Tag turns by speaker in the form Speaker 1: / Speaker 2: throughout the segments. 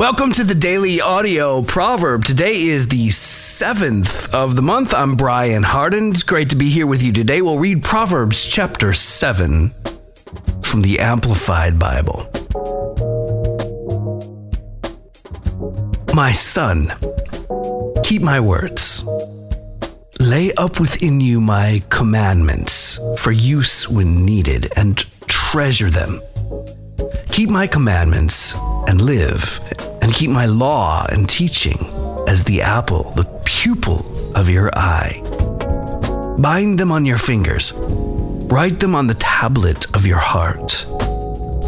Speaker 1: Welcome to the Daily Audio Proverb. Today is the 7th of the month. I'm Brian Hardin. It's great to be here with you today. We'll read Proverbs chapter 7 from the Amplified Bible. My son, keep my words. Lay up within you my commandments for use when needed and treasure them. Keep my commandments and live and keep my law and teaching as the apple, the pupil of your eye. Bind them on your fingers, write them on the tablet of your heart.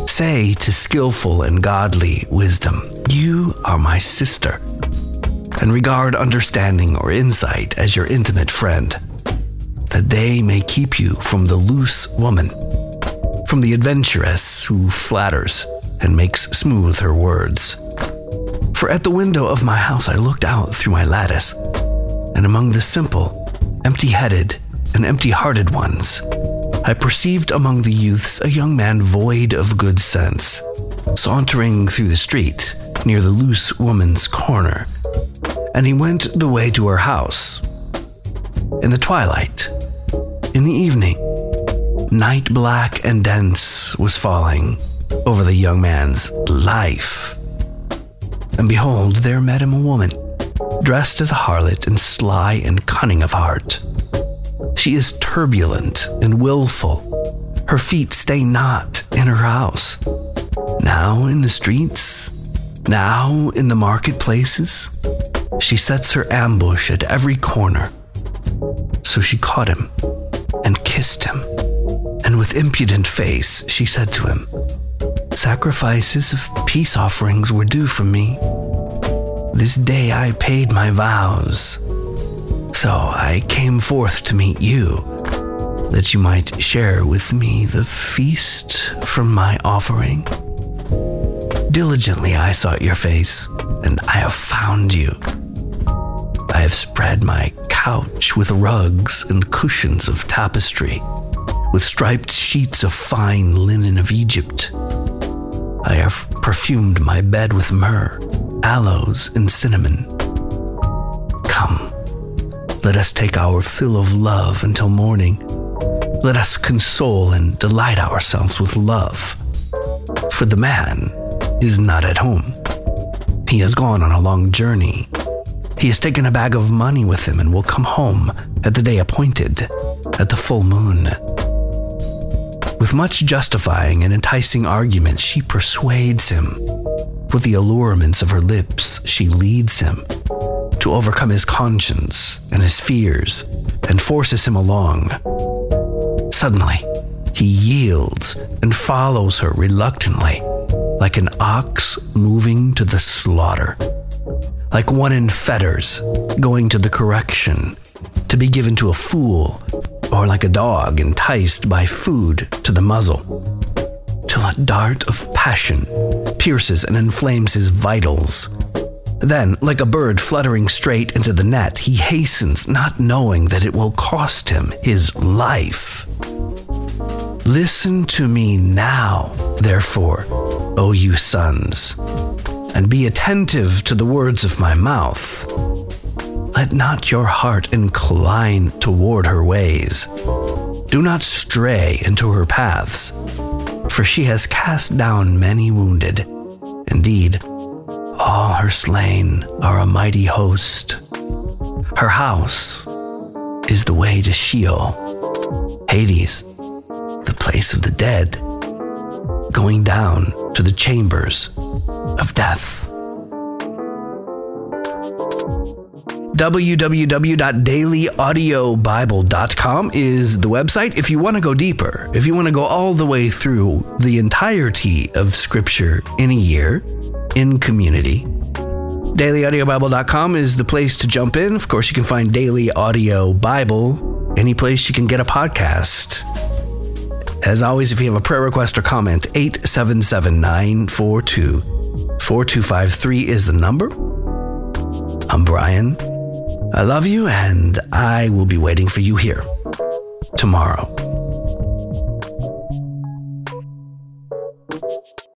Speaker 1: Say to skillful and godly wisdom, You are my sister, and regard understanding or insight as your intimate friend, that they may keep you from the loose woman, from the adventuress who flatters and makes smooth her words for at the window of my house I looked out through my lattice, and among the simple, empty headed, and empty hearted ones, I perceived among the youths a young man void of good sense, sauntering through the street near the loose woman's corner. And he went the way to her house. In the twilight, in the evening, night black and dense was falling over the young man's life and behold, there met him a woman, dressed as a harlot and sly and cunning of heart. She is turbulent and wilful. Her feet stay not in her house. Now in the streets, now in the marketplaces, she sets her ambush at every corner. So she caught him and kissed him, and with impudent face she said to him, Sacrifices of peace offerings were due from me. This day I paid my vows. So I came forth to meet you, that you might share with me the feast from my offering. Diligently I sought your face, and I have found you. I have spread my couch with rugs and cushions of tapestry, with striped sheets of fine linen of Egypt. I have perfumed my bed with myrrh, aloes, and cinnamon. Come, let us take our fill of love until morning. Let us console and delight ourselves with love. For the man is not at home. He has gone on a long journey. He has taken a bag of money with him and will come home at the day appointed, at the full moon. With much justifying and enticing arguments, she persuades him. With the allurements of her lips, she leads him to overcome his conscience and his fears and forces him along. Suddenly, he yields and follows her reluctantly, like an ox moving to the slaughter, like one in fetters going to the correction, to be given to a fool or like a dog enticed by food to the muzzle, till a dart of passion pierces and inflames his vitals. Then, like a bird fluttering straight into the net, he hastens, not knowing that it will cost him his life. Listen to me now, therefore, O you sons, and be attentive to the words of my mouth. Let not your heart incline toward her ways. Do not stray into her paths, for she has cast down many wounded. Indeed, all her slain are a mighty host. Her house is the way to Sheol, Hades, the place of the dead, going down to the chambers of death. www.dailyaudiobible.com is the website. If you want to go deeper, if you want to go all the way through the entirety of Scripture in a year in community, dailyaudiobible.com is the place to jump in. Of course, you can find Daily Audio Bible any place you can get a podcast. As always, if you have a prayer request or comment, 877 942 4253 is the number. I'm Brian. I love you, and I will be waiting for you here tomorrow.